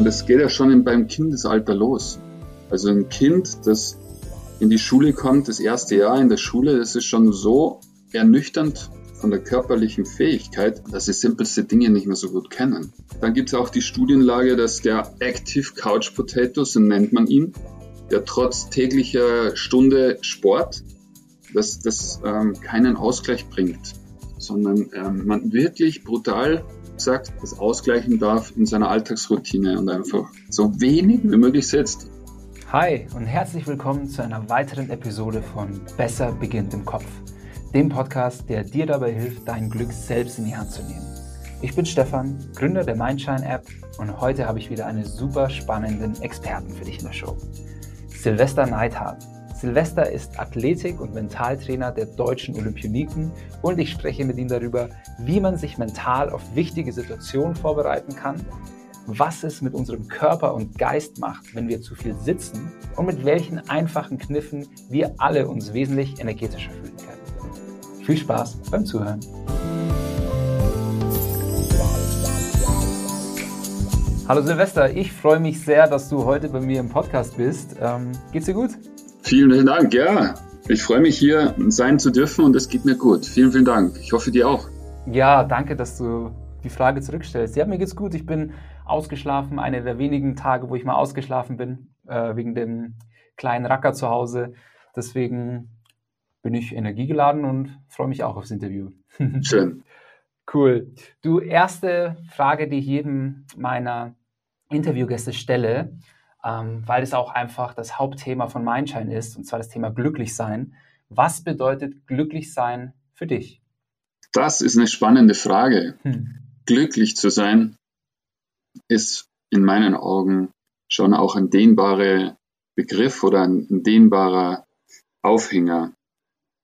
Und das geht ja schon beim Kindesalter los. Also ein Kind, das in die Schule kommt, das erste Jahr in der Schule, das ist schon so ernüchternd von der körperlichen Fähigkeit, dass sie simpelste Dinge nicht mehr so gut kennen. Dann gibt es auch die Studienlage, dass der Active Couch Potato, so nennt man ihn, der trotz täglicher Stunde Sport, dass das ähm, keinen Ausgleich bringt, sondern ähm, man wirklich brutal sagt, das ausgleichen darf in seiner Alltagsroutine und einfach so wenig wie möglich setzt. Hi und herzlich willkommen zu einer weiteren Episode von Besser beginnt im Kopf, dem Podcast, der dir dabei hilft, dein Glück selbst in die Hand zu nehmen. Ich bin Stefan, Gründer der Mindshine App und heute habe ich wieder einen super spannenden Experten für dich in der Show. Silvester Neidhardt Silvester ist Athletik- und Mentaltrainer der deutschen Olympioniken und ich spreche mit ihm darüber, wie man sich mental auf wichtige Situationen vorbereiten kann, was es mit unserem Körper und Geist macht, wenn wir zu viel sitzen und mit welchen einfachen Kniffen wir alle uns wesentlich energetischer fühlen können. Viel Spaß beim Zuhören. Hallo Silvester, ich freue mich sehr, dass du heute bei mir im Podcast bist. Ähm, geht's dir gut? Vielen Dank, ja. Ich freue mich hier sein zu dürfen und es geht mir gut. Vielen, vielen Dank. Ich hoffe dir auch. Ja, danke, dass du die Frage zurückstellst. Ja, mir geht's gut. Ich bin ausgeschlafen. Einer der wenigen Tage, wo ich mal ausgeschlafen bin, äh, wegen dem kleinen Racker zu Hause. Deswegen bin ich energiegeladen und freue mich auch aufs Interview. Schön. cool. Du, erste Frage, die ich jedem meiner Interviewgäste stelle ähm, weil es auch einfach das Hauptthema von Mindshine ist, und zwar das Thema Glücklichsein. Was bedeutet Glücklichsein für dich? Das ist eine spannende Frage. Hm. Glücklich zu sein ist in meinen Augen schon auch ein dehnbarer Begriff oder ein dehnbarer Aufhänger.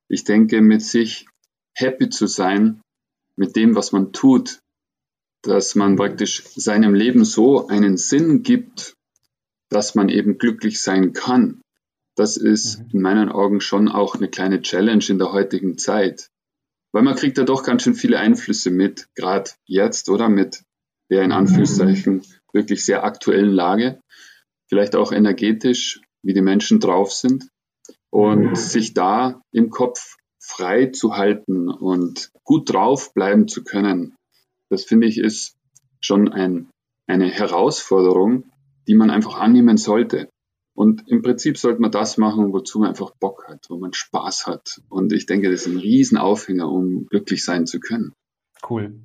Ich denke, mit sich happy zu sein, mit dem, was man tut, dass man praktisch seinem Leben so einen Sinn gibt dass man eben glücklich sein kann. Das ist mhm. in meinen Augen schon auch eine kleine Challenge in der heutigen Zeit. Weil man kriegt ja doch ganz schön viele Einflüsse mit, gerade jetzt, oder mit der in Anführungszeichen wirklich sehr aktuellen Lage. Vielleicht auch energetisch, wie die Menschen drauf sind. Und mhm. sich da im Kopf frei zu halten und gut drauf bleiben zu können, das finde ich ist schon ein, eine Herausforderung, die man einfach annehmen sollte. Und im Prinzip sollte man das machen, wozu man einfach Bock hat, wo man Spaß hat. Und ich denke, das ist ein Riesenaufhänger, um glücklich sein zu können. Cool.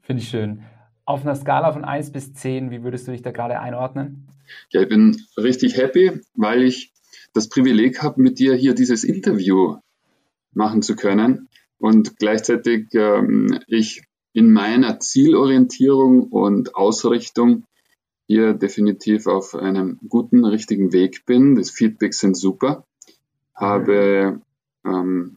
Finde ich schön. Auf einer Skala von 1 bis 10, wie würdest du dich da gerade einordnen? Ja, ich bin richtig happy, weil ich das Privileg habe, mit dir hier dieses Interview machen zu können und gleichzeitig ähm, ich in meiner Zielorientierung und Ausrichtung hier definitiv auf einem guten, richtigen Weg bin. Das Feedback sind super. Habe, ähm,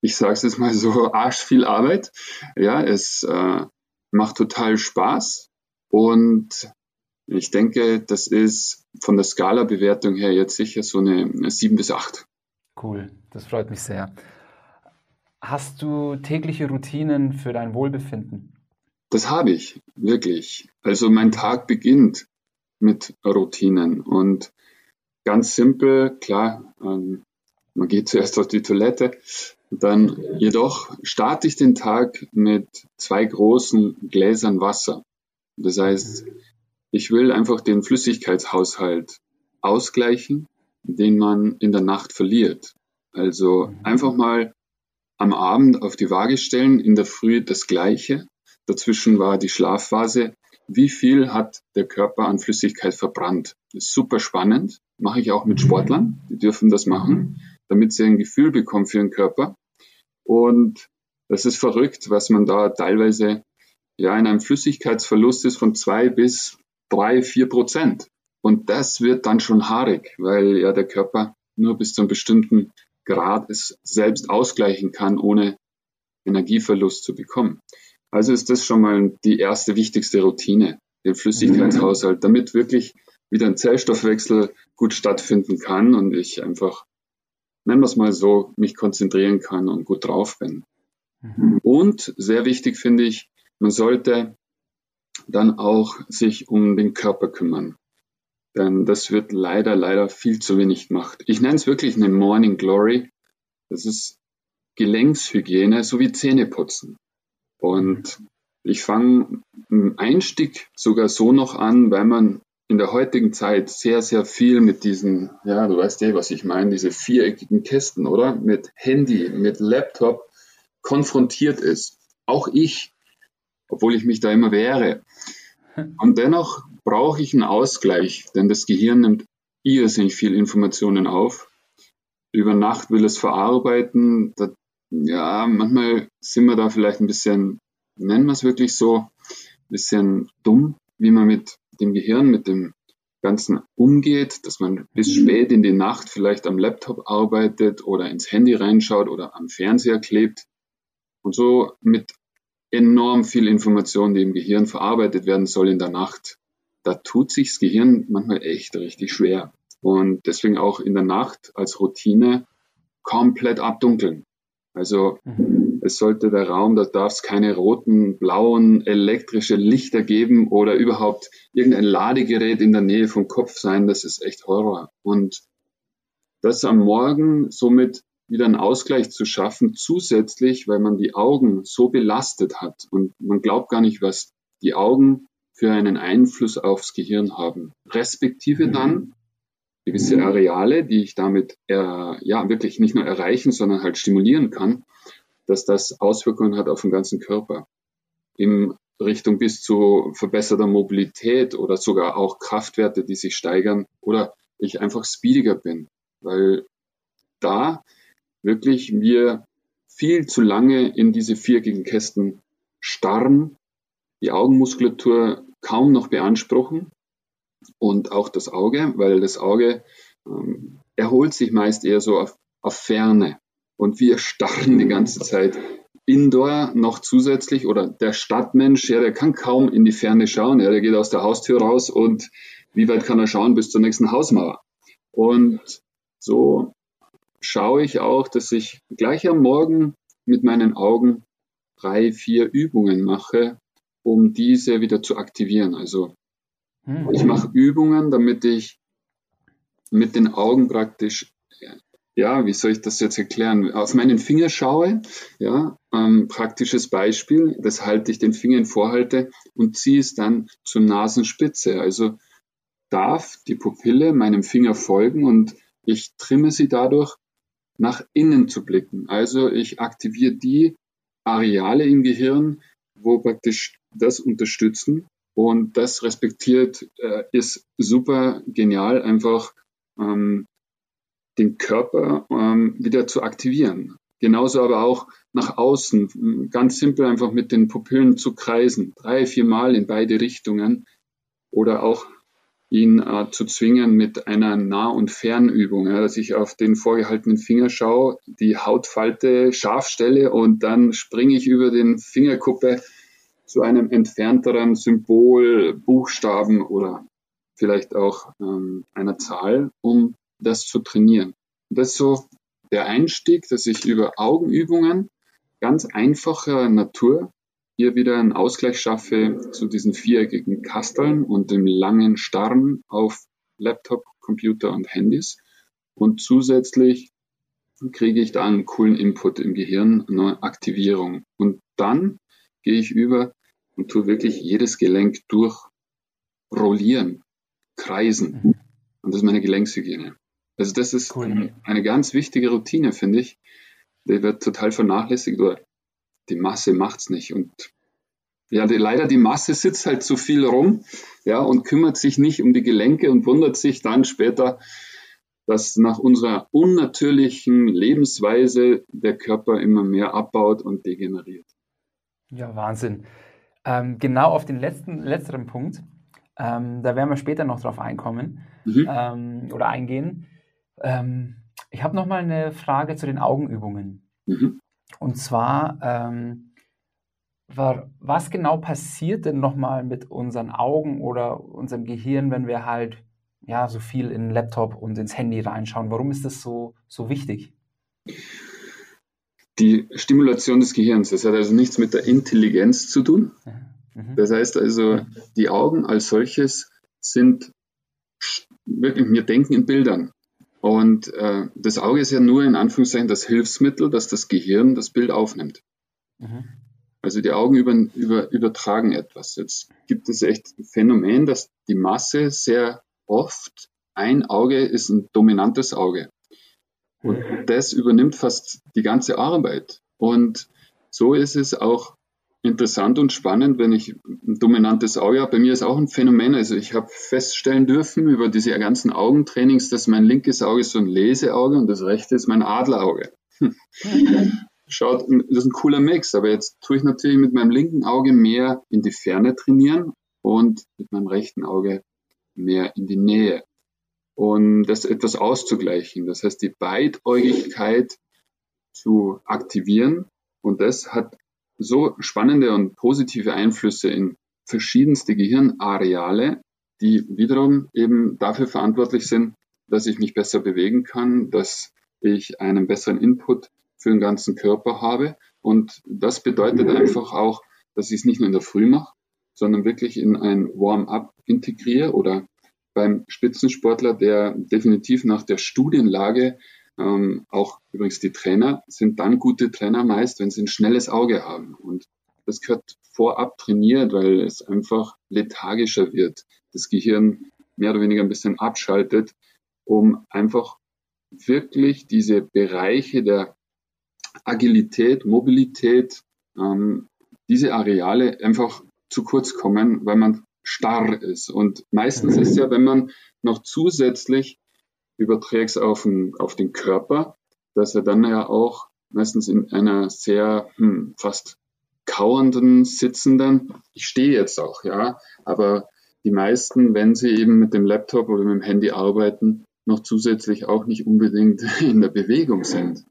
ich sage es jetzt mal so, arsch viel Arbeit. Ja, es äh, macht total Spaß und ich denke, das ist von der Skala-Bewertung her jetzt sicher so eine 7 bis 8. Cool, das freut mich sehr. Hast du tägliche Routinen für dein Wohlbefinden? Das habe ich, wirklich. Also mein Tag beginnt mit Routinen und ganz simpel, klar, ähm, man geht zuerst auf die Toilette, dann jedoch starte ich den Tag mit zwei großen Gläsern Wasser. Das heißt, ich will einfach den Flüssigkeitshaushalt ausgleichen, den man in der Nacht verliert. Also einfach mal am Abend auf die Waage stellen, in der Früh das Gleiche Dazwischen war die Schlafphase. Wie viel hat der Körper an Flüssigkeit verbrannt? Das ist super spannend. Mache ich auch mit Sportlern. Die dürfen das machen, damit sie ein Gefühl bekommen für den Körper. Und das ist verrückt, was man da teilweise ja in einem Flüssigkeitsverlust ist von zwei bis drei, vier Prozent. Und das wird dann schon haarig, weil ja der Körper nur bis zu einem bestimmten Grad es selbst ausgleichen kann, ohne Energieverlust zu bekommen. Also ist das schon mal die erste wichtigste Routine, den Flüssigkeitshaushalt, damit wirklich wieder ein Zellstoffwechsel gut stattfinden kann und ich einfach, nennen wir es mal so, mich konzentrieren kann und gut drauf bin. Mhm. Und sehr wichtig finde ich, man sollte dann auch sich um den Körper kümmern. Denn das wird leider, leider viel zu wenig gemacht. Ich nenne es wirklich eine Morning Glory. Das ist Gelenkshygiene sowie Zähneputzen. Und ich fange im Einstieg sogar so noch an, weil man in der heutigen Zeit sehr, sehr viel mit diesen, ja, du weißt eh, was ich meine, diese viereckigen Kästen, oder? Mit Handy, mit Laptop konfrontiert ist. Auch ich, obwohl ich mich da immer wehre. Und dennoch brauche ich einen Ausgleich, denn das Gehirn nimmt irrsinnig viel Informationen auf. Über Nacht will es verarbeiten. Da, ja, manchmal sind wir da vielleicht ein bisschen, nennen wir es wirklich so, ein bisschen dumm, wie man mit dem Gehirn, mit dem Ganzen umgeht, dass man bis mhm. spät in die Nacht vielleicht am Laptop arbeitet oder ins Handy reinschaut oder am Fernseher klebt und so mit enorm viel Information, die im Gehirn verarbeitet werden soll in der Nacht. Da tut sich das Gehirn manchmal echt richtig schwer. Und deswegen auch in der Nacht als Routine komplett abdunkeln. Also mhm. es sollte der Raum, da darf es keine roten, blauen, elektrische Lichter geben oder überhaupt irgendein Ladegerät in der Nähe vom Kopf sein. Das ist echt Horror. Und das am Morgen somit wieder einen Ausgleich zu schaffen, zusätzlich, weil man die Augen so belastet hat und man glaubt gar nicht, was die Augen für einen Einfluss aufs Gehirn haben. Respektive dann gewisse Areale, die ich damit äh, ja wirklich nicht nur erreichen, sondern halt stimulieren kann, dass das Auswirkungen hat auf den ganzen Körper. In Richtung bis zu verbesserter Mobilität oder sogar auch Kraftwerte, die sich steigern oder ich einfach speediger bin, weil da wirklich wir viel zu lange in diese viereckigen Kästen starren, die Augenmuskulatur kaum noch beanspruchen und auch das Auge, weil das Auge ähm, erholt sich meist eher so auf, auf Ferne und wir starren die ganze Zeit Indoor noch zusätzlich oder der Stadtmensch, ja, der kann kaum in die Ferne schauen, ja, der geht aus der Haustür raus und wie weit kann er schauen bis zur nächsten Hausmauer? Und so schaue ich auch, dass ich gleich am Morgen mit meinen Augen drei, vier Übungen mache, um diese wieder zu aktivieren. Also hm. ich mache Übungen, damit ich mit den Augen praktisch, ja, wie soll ich das jetzt erklären, auf meinen Finger schaue, ja, ähm, praktisches Beispiel, das halte ich den Fingern vorhalte und ziehe es dann zur Nasenspitze. Also darf die Pupille meinem Finger folgen und ich trimme sie dadurch nach innen zu blicken. Also ich aktiviere die Areale im Gehirn, wo praktisch das unterstützen und das respektiert, äh, ist super genial, einfach ähm, den Körper ähm, wieder zu aktivieren. Genauso aber auch nach außen, ganz simpel einfach mit den Pupillen zu kreisen, drei, vier Mal in beide Richtungen oder auch ihn äh, zu zwingen mit einer Nah- und Fernübung, ja, dass ich auf den vorgehaltenen Finger schaue, die Hautfalte scharf stelle und dann springe ich über den Fingerkuppe zu einem entfernteren Symbol, Buchstaben oder vielleicht auch ähm, einer Zahl, um das zu trainieren. Und das ist so der Einstieg, dass ich über Augenübungen ganz einfacher Natur hier wieder einen Ausgleich schaffe zu diesen viereckigen Kasteln und dem langen Starren auf Laptop, Computer und Handys. Und zusätzlich kriege ich da einen coolen Input im Gehirn, eine Aktivierung. Und dann gehe ich über und tue wirklich jedes Gelenk durchrollieren, kreisen. Mhm. Und das ist meine Gelenkshygiene. Also das ist cool. eine ganz wichtige Routine, finde ich. Die wird total vernachlässigt oder die Masse macht's nicht. Und ja, die, leider die Masse sitzt halt zu viel rum, ja, und kümmert sich nicht um die Gelenke und wundert sich dann später, dass nach unserer unnatürlichen Lebensweise der Körper immer mehr abbaut und degeneriert. Ja, Wahnsinn. Ähm, genau auf den letzten, letzteren Punkt, ähm, da werden wir später noch drauf einkommen mhm. ähm, oder eingehen. Ähm, ich habe noch mal eine Frage zu den Augenübungen. Mhm. Und zwar, ähm, war, was genau passiert denn nochmal mit unseren Augen oder unserem Gehirn, wenn wir halt ja so viel in den Laptop und ins Handy reinschauen? Warum ist das so, so wichtig? Die Stimulation des Gehirns, das hat also nichts mit der Intelligenz zu tun, Mhm. Das heißt also, die Augen als solches sind wirklich, wir denken in Bildern. Und äh, das Auge ist ja nur in Anführungszeichen das Hilfsmittel, dass das Gehirn das Bild aufnimmt. Mhm. Also die Augen über, über, übertragen etwas. Jetzt gibt es echt ein Phänomen, dass die Masse sehr oft ein Auge ist ein dominantes Auge. Und mhm. das übernimmt fast die ganze Arbeit. Und so ist es auch interessant und spannend, wenn ich ein dominantes Auge habe. Bei mir ist auch ein Phänomen. Also ich habe feststellen dürfen über diese ganzen Augentrainings, dass mein linkes Auge so ein Leseauge und das rechte ist mein Adlerauge. Schaut, das ist ein cooler Mix, aber jetzt tue ich natürlich mit meinem linken Auge mehr in die Ferne trainieren und mit meinem rechten Auge mehr in die Nähe. Und das etwas auszugleichen. Das heißt, die Beidäugigkeit zu aktivieren. Und das hat so spannende und positive Einflüsse in verschiedenste Gehirnareale, die wiederum eben dafür verantwortlich sind, dass ich mich besser bewegen kann, dass ich einen besseren Input für den ganzen Körper habe. Und das bedeutet einfach auch, dass ich es nicht nur in der Früh mache, sondern wirklich in ein Warm-up integriere oder beim Spitzensportler, der definitiv nach der Studienlage ähm, auch übrigens die Trainer sind dann gute Trainer meist, wenn sie ein schnelles Auge haben. Und das gehört vorab trainiert, weil es einfach lethargischer wird. Das Gehirn mehr oder weniger ein bisschen abschaltet, um einfach wirklich diese Bereiche der Agilität, Mobilität, ähm, diese Areale einfach zu kurz kommen, weil man starr ist. Und meistens ist ja, wenn man noch zusätzlich überträgst auf den, auf den Körper, dass er dann ja auch meistens in einer sehr hm, fast kauernden, sitzenden, ich stehe jetzt auch, ja, aber die meisten, wenn sie eben mit dem Laptop oder mit dem Handy arbeiten, noch zusätzlich auch nicht unbedingt in der Bewegung sind.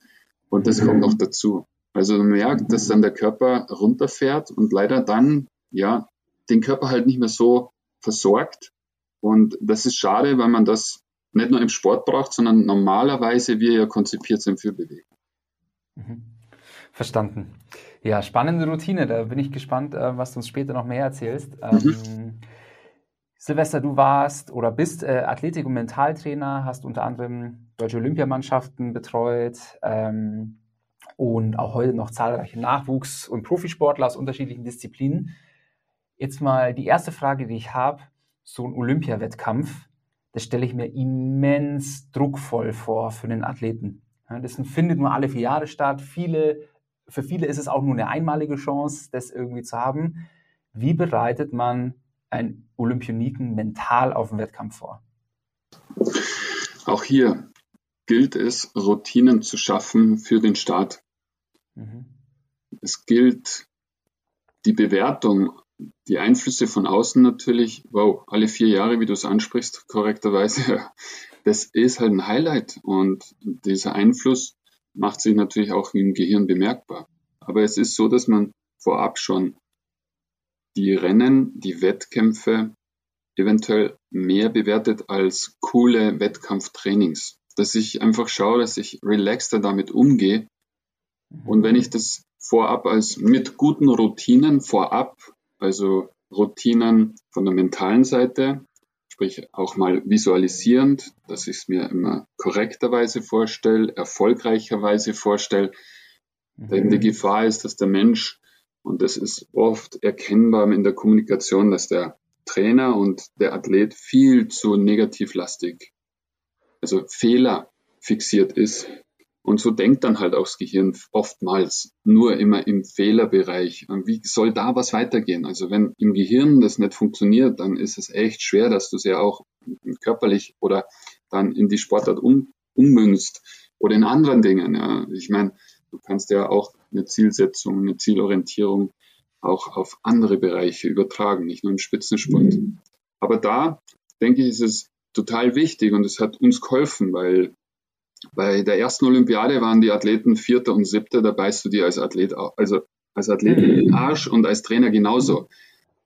Und das kommt noch dazu. Also man merkt, dass dann der Körper runterfährt und leider dann, ja, den Körper halt nicht mehr so versorgt. Und das ist schade, weil man das nicht nur im Sport braucht, sondern normalerweise wir ja konzipiert sind für Bewegung. Mhm. Verstanden. Ja, spannende Routine. Da bin ich gespannt, äh, was du uns später noch mehr erzählst. Mhm. Ähm, Silvester, du warst oder bist äh, Athletik- und Mentaltrainer, hast unter anderem deutsche Olympiamannschaften betreut ähm, und auch heute noch zahlreiche Nachwuchs- und Profisportler aus unterschiedlichen Disziplinen. Jetzt mal die erste Frage, die ich habe: So ein Olympiawettkampf, das stelle ich mir immens druckvoll vor für den Athleten. Das findet nur alle vier Jahre statt. Viele, für viele ist es auch nur eine einmalige Chance, das irgendwie zu haben. Wie bereitet man einen Olympioniken mental auf den Wettkampf vor? Auch hier gilt es, Routinen zu schaffen für den Start. Mhm. Es gilt, die Bewertung die Einflüsse von außen natürlich, wow, alle vier Jahre, wie du es ansprichst, korrekterweise, das ist halt ein Highlight und dieser Einfluss macht sich natürlich auch im Gehirn bemerkbar. Aber es ist so, dass man vorab schon die Rennen, die Wettkämpfe eventuell mehr bewertet als coole Wettkampftrainings. Dass ich einfach schaue, dass ich relaxter damit umgehe. Und wenn ich das vorab als mit guten Routinen vorab also Routinen von der mentalen Seite, sprich auch mal visualisierend, dass ich es mir immer korrekterweise vorstelle, erfolgreicherweise vorstelle. Mhm. Denn die Gefahr ist, dass der Mensch, und das ist oft erkennbar in der Kommunikation, dass der Trainer und der Athlet viel zu negativlastig, also Fehler fixiert ist und so denkt dann halt auch das Gehirn oftmals nur immer im Fehlerbereich. Wie soll da was weitergehen? Also wenn im Gehirn das nicht funktioniert, dann ist es echt schwer, dass du es ja auch körperlich oder dann in die Sportart um, ummünzt oder in anderen Dingen. Ja. Ich meine, du kannst ja auch eine Zielsetzung, eine Zielorientierung auch auf andere Bereiche übertragen, nicht nur im Spitzensport. Mhm. Aber da denke ich, ist es total wichtig und es hat uns geholfen, weil bei der ersten Olympiade waren die Athleten Vierter und Siebter, da beißt du dir als Athlet, also als Athlet in den Arsch und als Trainer genauso.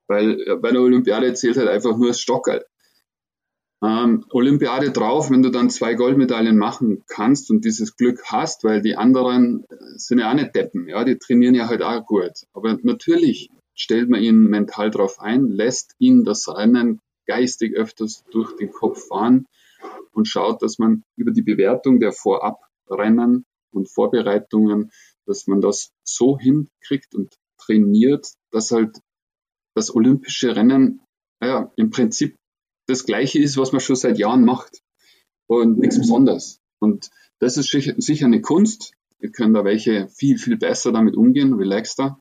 Weil äh, bei der Olympiade zählt halt einfach nur das Stockerl. Ähm, Olympiade drauf, wenn du dann zwei Goldmedaillen machen kannst und dieses Glück hast, weil die anderen sind ja auch nicht Deppen, ja, die trainieren ja halt auch gut. Aber natürlich stellt man ihn mental drauf ein, lässt ihn das Rennen geistig öfters durch den Kopf fahren und schaut, dass man über die Bewertung der Vorabrennen und Vorbereitungen, dass man das so hinkriegt und trainiert, dass halt das olympische Rennen ja, im Prinzip das gleiche ist, was man schon seit Jahren macht und nichts Besonderes. Und das ist sicher eine Kunst. Wir können da welche viel, viel besser damit umgehen, relaxter.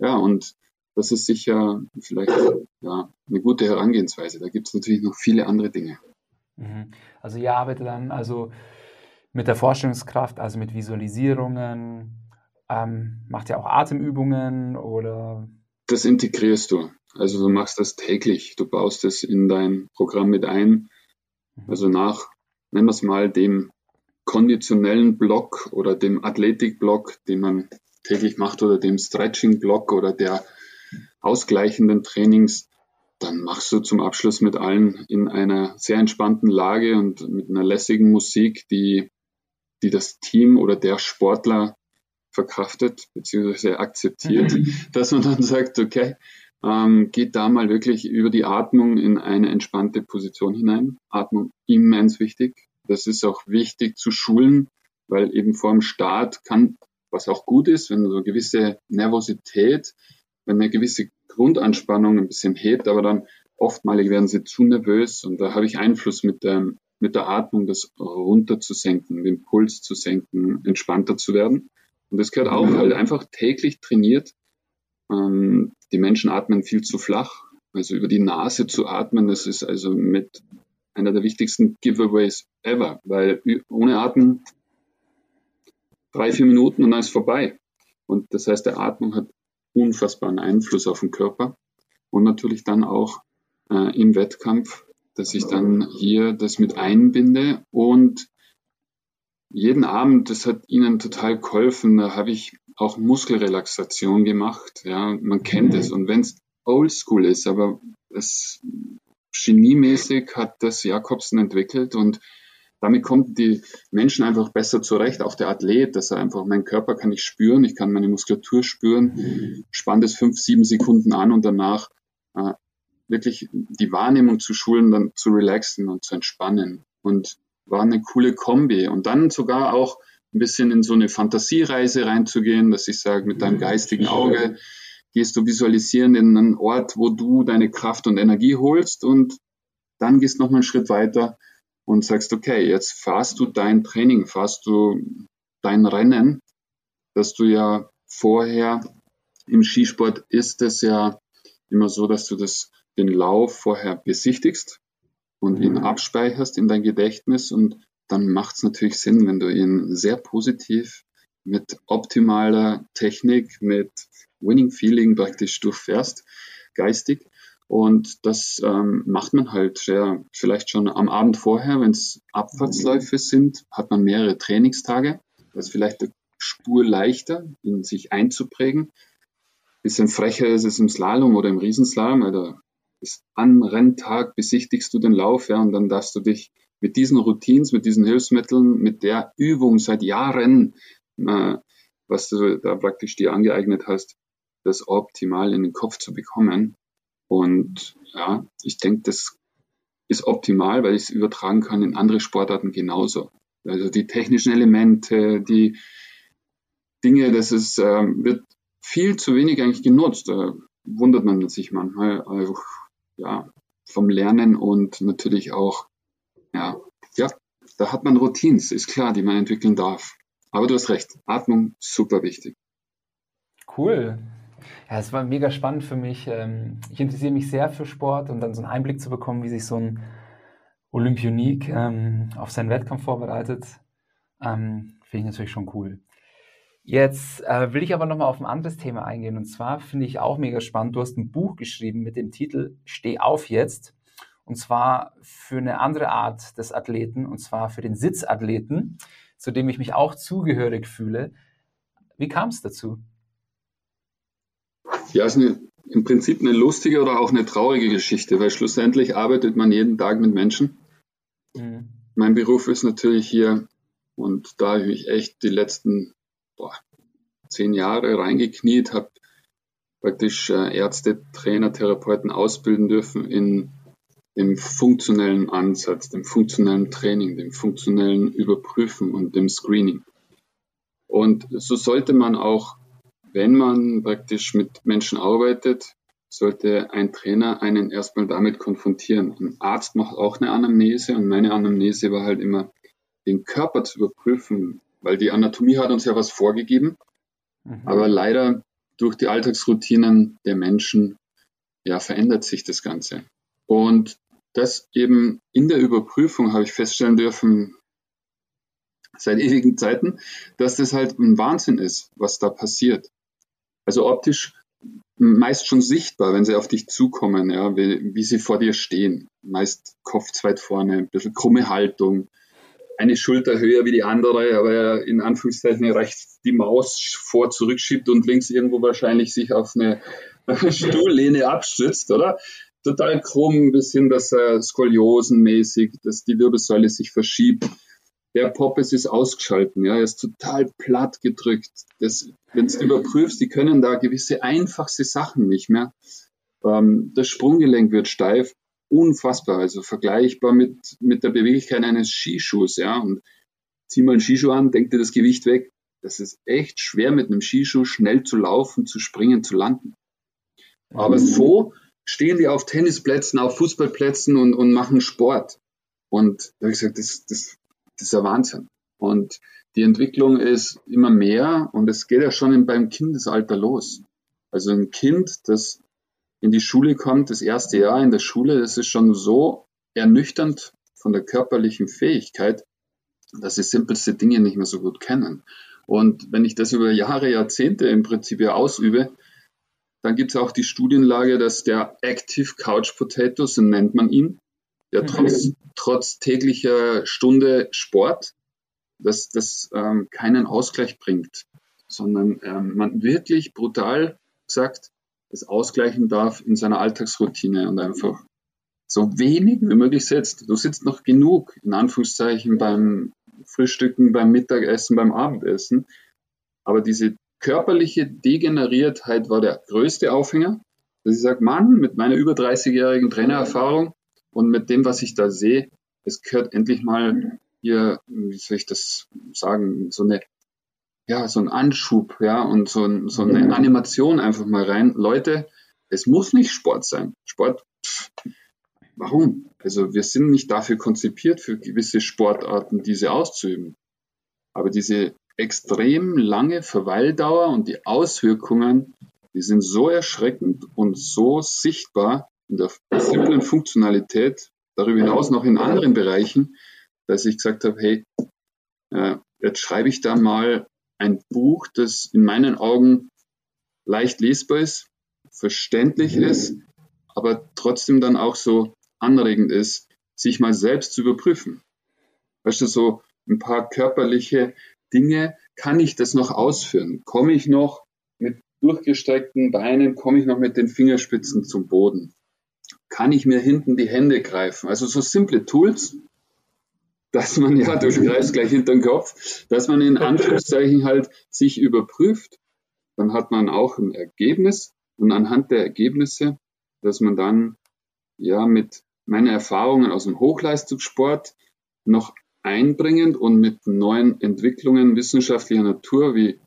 Ja, und das ist sicher vielleicht ja, eine gute Herangehensweise. Da gibt es natürlich noch viele andere Dinge. Mhm. Also ihr arbeitet dann also mit der Vorstellungskraft, also mit Visualisierungen, ähm, macht ihr auch Atemübungen oder? Das integrierst du. Also du machst das täglich. Du baust es in dein Programm mit ein. Mhm. Also nach, nennen wir es mal, dem konditionellen Block oder dem Athletikblock, den man täglich macht oder dem Stretching-Block oder der ausgleichenden Trainings, dann machst du zum Abschluss mit allen in einer sehr entspannten Lage und mit einer lässigen Musik, die, die das Team oder der Sportler verkraftet bzw. akzeptiert, mhm. dass man dann sagt, okay, ähm, geht da mal wirklich über die Atmung in eine entspannte Position hinein. Atmung immens wichtig. Das ist auch wichtig zu schulen, weil eben vor dem Start kann, was auch gut ist, wenn so eine gewisse Nervosität, wenn eine gewisse Grundanspannung ein bisschen hebt, aber dann oftmalig werden sie zu nervös und da habe ich Einfluss mit der, mit der Atmung, das runter zu senken, den Puls zu senken, entspannter zu werden. Und das gehört auch, weil einfach täglich trainiert. Ähm, die Menschen atmen viel zu flach. Also über die Nase zu atmen, das ist also mit einer der wichtigsten Giveaways ever, weil ohne Atmen drei, vier Minuten und dann ist vorbei. Und das heißt, der Atmung hat unfassbaren Einfluss auf den Körper. Und natürlich dann auch äh, im Wettkampf, dass ich dann hier das mit einbinde. Und jeden Abend, das hat ihnen total geholfen, da habe ich auch Muskelrelaxation gemacht, ja, man kennt es. Und wenn es oldschool ist, aber es geniemäßig hat das Jakobsen entwickelt. Und damit kommen die Menschen einfach besser zurecht. Auch der Athlet, dass er einfach, mein Körper kann ich spüren, ich kann meine Muskulatur spüren, spannt es fünf, sieben Sekunden an und danach äh, wirklich die Wahrnehmung zu schulen, dann zu relaxen und zu entspannen. Und war eine coole Kombi. Und dann sogar auch ein bisschen in so eine Fantasiereise reinzugehen, dass ich sage, mit deinem geistigen Auge gehst du visualisieren in einen Ort, wo du deine Kraft und Energie holst und dann gehst noch mal einen Schritt weiter und sagst, okay, jetzt fahrst du dein Training, fahrst du dein Rennen, dass du ja vorher im Skisport ist es ja immer so, dass du das, den Lauf vorher besichtigst und ihn mhm. abspeicherst in dein Gedächtnis und dann macht es natürlich Sinn, wenn du ihn sehr positiv mit optimaler Technik, mit Winning Feeling praktisch durchfährst, geistig. Und das ähm, macht man halt ja, vielleicht schon am Abend vorher, wenn es Abfahrtsläufe sind, hat man mehrere Trainingstage. Das ist vielleicht eine Spur leichter, in sich einzuprägen. Bisschen frecher ist es im Slalom oder im Riesenslalom, weil da ist an Renntag besichtigst du den Lauf, ja, und dann darfst du dich mit diesen Routines, mit diesen Hilfsmitteln, mit der Übung seit Jahren, äh, was du da praktisch dir angeeignet hast, das optimal in den Kopf zu bekommen. Und ja, ich denke, das ist optimal, weil ich es übertragen kann in andere Sportarten genauso. Also die technischen Elemente, die Dinge, das ist, äh, wird viel zu wenig eigentlich genutzt. Da wundert man sich manchmal also, ja, vom Lernen und natürlich auch, ja, ja, da hat man Routines, ist klar, die man entwickeln darf. Aber du hast recht, Atmung super wichtig. Cool. Ja, es war mega spannend für mich. Ähm, ich interessiere mich sehr für Sport und dann so einen Einblick zu bekommen, wie sich so ein Olympionik ähm, auf seinen Wettkampf vorbereitet, ähm, finde ich natürlich schon cool. Jetzt äh, will ich aber nochmal auf ein anderes Thema eingehen. Und zwar finde ich auch mega spannend. Du hast ein Buch geschrieben mit dem Titel Steh auf jetzt. Und zwar für eine andere Art des Athleten, und zwar für den Sitzathleten, zu dem ich mich auch zugehörig fühle. Wie kam es dazu? Ja, es ist eine, im Prinzip eine lustige oder auch eine traurige Geschichte, weil schlussendlich arbeitet man jeden Tag mit Menschen. Mhm. Mein Beruf ist natürlich hier, und da habe ich mich echt die letzten boah, zehn Jahre reingekniet, habe praktisch äh, Ärzte, Trainer, Therapeuten ausbilden dürfen in dem funktionellen Ansatz, dem funktionellen Training, dem funktionellen Überprüfen und dem Screening. Und so sollte man auch, wenn man praktisch mit Menschen arbeitet, sollte ein Trainer einen erstmal damit konfrontieren. Ein Arzt macht auch eine Anamnese und meine Anamnese war halt immer, den Körper zu überprüfen, weil die Anatomie hat uns ja was vorgegeben, mhm. aber leider durch die Alltagsroutinen der Menschen ja verändert sich das Ganze. Und das eben in der Überprüfung habe ich feststellen dürfen, seit ewigen Zeiten, dass das halt ein Wahnsinn ist, was da passiert. Also optisch meist schon sichtbar, wenn sie auf dich zukommen, ja, wie, wie sie vor dir stehen. Meist Kopf weit vorne, ein bisschen krumme Haltung, eine Schulter höher wie die andere, aber in Anführungszeichen rechts die Maus vor zurückschiebt und links irgendwo wahrscheinlich sich auf eine Stuhllehne abstützt, oder? Total krumm, bis hin, dass er skoliosenmäßig, dass die Wirbelsäule sich verschiebt. Der Poppes ist ausgeschalten, ja, er ist total platt gedrückt. Das, wenn du überprüfst, die können da gewisse einfachste Sachen nicht mehr. Ähm, das Sprunggelenk wird steif unfassbar, also vergleichbar mit, mit der Beweglichkeit eines Skischuhs, ja. Und zieh mal einen Skischuh an, denk dir das Gewicht weg. Das ist echt schwer, mit einem Skischuh schnell zu laufen, zu springen, zu landen. Aber so stehen die auf Tennisplätzen, auf Fußballplätzen und, und machen Sport. Und da habe ich gesagt, das, das, das ist ja Wahnsinn. Und die Entwicklung ist immer mehr und es geht ja schon beim Kindesalter los. Also ein Kind, das in die Schule kommt, das erste Jahr in der Schule, das ist schon so ernüchternd von der körperlichen Fähigkeit, dass sie simpelste Dinge nicht mehr so gut kennen. Und wenn ich das über Jahre, Jahrzehnte im Prinzip ja ausübe, dann gibt es auch die Studienlage, dass der Active Couch Potato, so nennt man ihn, der mhm. trotz, trotz täglicher Stunde Sport, dass das ähm, keinen Ausgleich bringt, sondern ähm, man wirklich brutal sagt, das ausgleichen darf in seiner Alltagsroutine und einfach so wenig wie möglich sitzt. Du sitzt noch genug, in Anführungszeichen, beim Frühstücken, beim Mittagessen, beim Abendessen. Aber diese körperliche Degeneriertheit war der größte Aufhänger, dass ich sage, Mann, mit meiner über 30-jährigen Trainererfahrung und mit dem, was ich da sehe, es gehört endlich mal hier, wie soll ich das sagen, so eine ja, so ein Anschub, ja, und so, ein, so eine Animation einfach mal rein. Leute, es muss nicht Sport sein. Sport, pff, warum? Also wir sind nicht dafür konzipiert, für gewisse Sportarten diese auszuüben. Aber diese extrem lange Verweildauer und die Auswirkungen, die sind so erschreckend und so sichtbar in der simplen Funktionalität, darüber hinaus noch in anderen Bereichen, dass ich gesagt habe, hey, äh, jetzt schreibe ich da mal ein Buch, das in meinen Augen leicht lesbar ist, verständlich ist, aber trotzdem dann auch so anregend ist, sich mal selbst zu überprüfen. Weißt du, so ein paar körperliche Dinge, kann ich das noch ausführen? Komme ich noch mit durchgestreckten Beinen, komme ich noch mit den Fingerspitzen zum Boden? Kann ich mir hinten die Hände greifen? Also so simple Tools, dass man ja, du greifst gleich hinter den Kopf, dass man in Anführungszeichen halt sich überprüft. Dann hat man auch ein Ergebnis und anhand der Ergebnisse, dass man dann ja mit meinen Erfahrungen aus dem Hochleistungssport noch einbringend und mit neuen Entwicklungen wissenschaftlicher Natur wie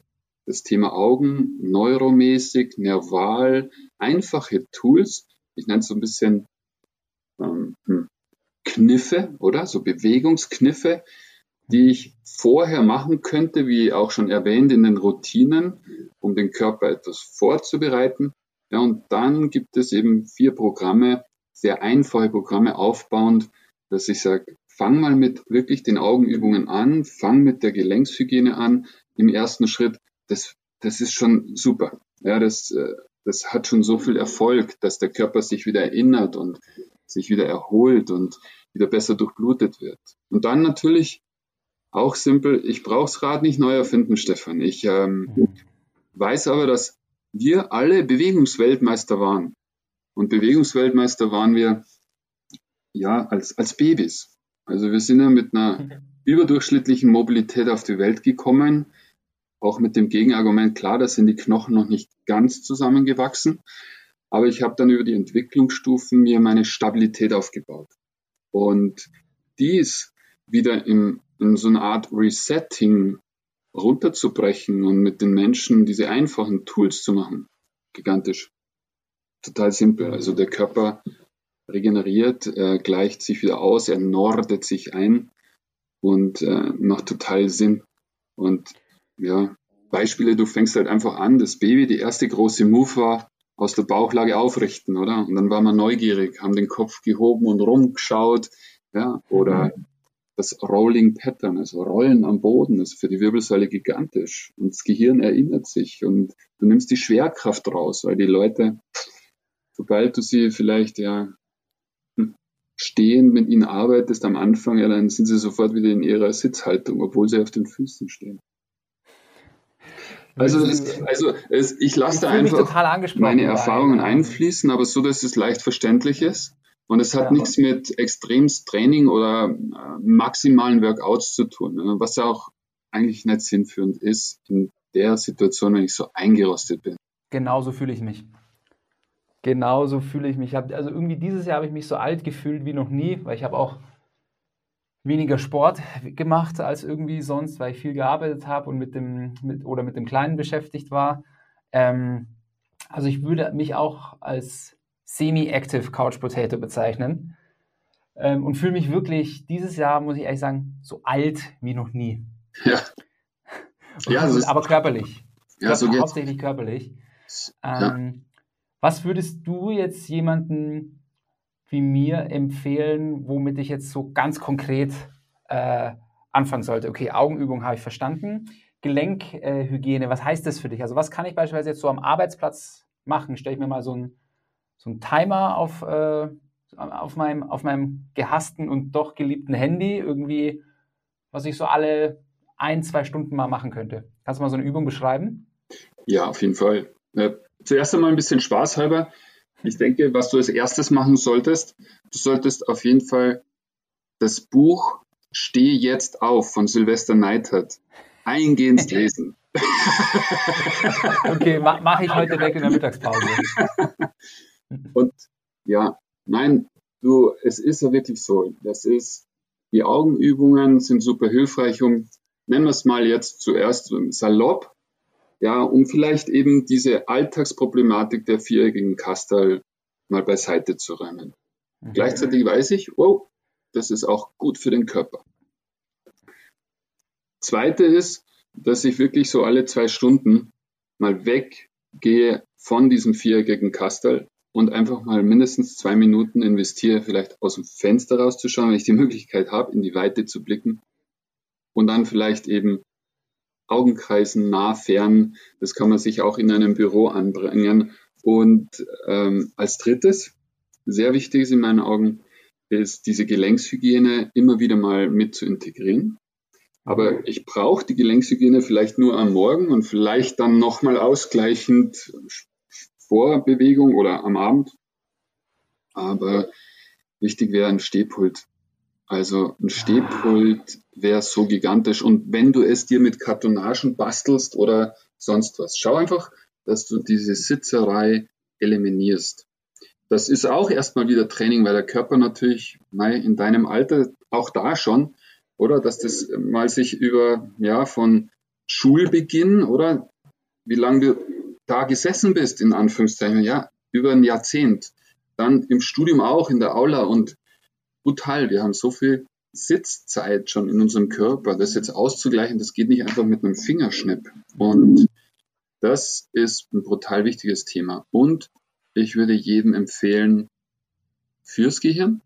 das Thema Augen, neuromäßig, nerval, einfache Tools, ich nenne es so ein bisschen ähm, hm, Kniffe, oder? So Bewegungskniffe, die ich vorher machen könnte, wie auch schon erwähnt, in den Routinen, um den Körper etwas vorzubereiten. Ja, und dann gibt es eben vier Programme, sehr einfache Programme aufbauend, dass ich sage, fang mal mit wirklich den Augenübungen an, fang mit der Gelenkshygiene an im ersten Schritt. Das, das ist schon super. Ja, das, äh, das hat schon so viel Erfolg, dass der Körper sich wieder erinnert und sich wieder erholt und wieder besser durchblutet wird. Und dann natürlich auch simpel, ich brauche das Rad nicht neu erfinden, Stefan. Ich ähm, mhm. weiß aber, dass wir alle Bewegungsweltmeister waren. Und Bewegungsweltmeister waren wir ja als, als Babys. Also wir sind ja mit einer mhm. überdurchschnittlichen Mobilität auf die Welt gekommen. Auch mit dem Gegenargument, klar, da sind die Knochen noch nicht ganz zusammengewachsen, aber ich habe dann über die Entwicklungsstufen mir meine Stabilität aufgebaut. Und dies wieder in, in so eine Art Resetting runterzubrechen und mit den Menschen diese einfachen Tools zu machen, gigantisch. Total simpel. Also der Körper regeneriert, äh, gleicht sich wieder aus, er nordet sich ein und äh, macht total Sinn. Und ja, Beispiele, du fängst halt einfach an, das Baby, die erste große Move war, aus der Bauchlage aufrichten, oder? Und dann war man neugierig, haben den Kopf gehoben und rumgeschaut, ja, oder mhm. das Rolling Pattern, also Rollen am Boden, ist für die Wirbelsäule gigantisch. Und das Gehirn erinnert sich und du nimmst die Schwerkraft raus, weil die Leute, sobald du sie vielleicht, ja, hm, stehen, mit ihnen arbeitest am Anfang, ja, dann sind sie sofort wieder in ihrer Sitzhaltung, obwohl sie auf den Füßen stehen. Also, es, also es, ich lasse da einfach meine Erfahrungen einfließen, aber so, dass es leicht verständlich ist. Und es hat ja. nichts mit extremes Training oder äh, maximalen Workouts zu tun, ne? was ja auch eigentlich nicht sinnführend ist in der Situation, wenn ich so eingerostet bin. Genauso fühle ich mich. Genauso fühle ich mich. Also irgendwie dieses Jahr habe ich mich so alt gefühlt wie noch nie, weil ich habe auch weniger Sport gemacht als irgendwie sonst, weil ich viel gearbeitet habe und mit dem mit, oder mit dem Kleinen beschäftigt war. Ähm, also ich würde mich auch als semi-active Couch Potato bezeichnen ähm, und fühle mich wirklich dieses Jahr, muss ich ehrlich sagen, so alt wie noch nie. Ja. ja und, aber körperlich. Ja, so geht's. Hauptsächlich körperlich. Ähm, ja. Was würdest du jetzt jemanden wie mir empfehlen, womit ich jetzt so ganz konkret äh, anfangen sollte? Okay, Augenübung habe ich verstanden. Gelenkhygiene, äh, was heißt das für dich? Also was kann ich beispielsweise jetzt so am Arbeitsplatz machen? Stelle ich mir mal so einen so Timer auf, äh, auf, meinem, auf meinem gehassten und doch geliebten Handy, irgendwie, was ich so alle ein, zwei Stunden mal machen könnte. Kannst du mal so eine Übung beschreiben? Ja, auf jeden Fall. Äh, zuerst einmal ein bisschen Spaß halber. Ich denke, was du als erstes machen solltest, du solltest auf jeden Fall das Buch Steh jetzt auf von Sylvester Neithert eingehend lesen. okay, ma mache ich heute weg in der Mittagspause. Und ja, nein, du, es ist ja wirklich so. Das ist, die Augenübungen sind super hilfreich, um, nennen wir es mal jetzt zuerst salopp, ja, um vielleicht eben diese Alltagsproblematik der viereckigen Kastel mal beiseite zu räumen. Mhm. Gleichzeitig weiß ich, wow, das ist auch gut für den Körper. Zweite ist, dass ich wirklich so alle zwei Stunden mal weggehe von diesem viereckigen Kastel und einfach mal mindestens zwei Minuten investiere, vielleicht aus dem Fenster rauszuschauen, wenn ich die Möglichkeit habe, in die Weite zu blicken und dann vielleicht eben Augenkreisen, nah, fern. Das kann man sich auch in einem Büro anbringen. Und ähm, als drittes, sehr wichtig ist in meinen Augen, ist diese Gelenkshygiene immer wieder mal mit zu integrieren. Aber ich brauche die Gelenkshygiene vielleicht nur am Morgen und vielleicht dann nochmal ausgleichend vor Bewegung oder am Abend. Aber wichtig wäre ein Stehpult. Also ein Stehpult wäre so gigantisch. Und wenn du es dir mit Kartonagen bastelst oder sonst was, schau einfach, dass du diese Sitzerei eliminierst. Das ist auch erstmal wieder Training, weil der Körper natürlich mal in deinem Alter auch da schon, oder, dass das mal sich über, ja, von Schulbeginn, oder, wie lange du da gesessen bist, in Anführungszeichen, ja, über ein Jahrzehnt. Dann im Studium auch, in der Aula und brutal. Wir haben so viel Sitzzeit schon in unserem Körper. Das jetzt auszugleichen, das geht nicht einfach mit einem Fingerschnipp. Und das ist ein brutal wichtiges Thema. Und ich würde jedem empfehlen, fürs Gehirn,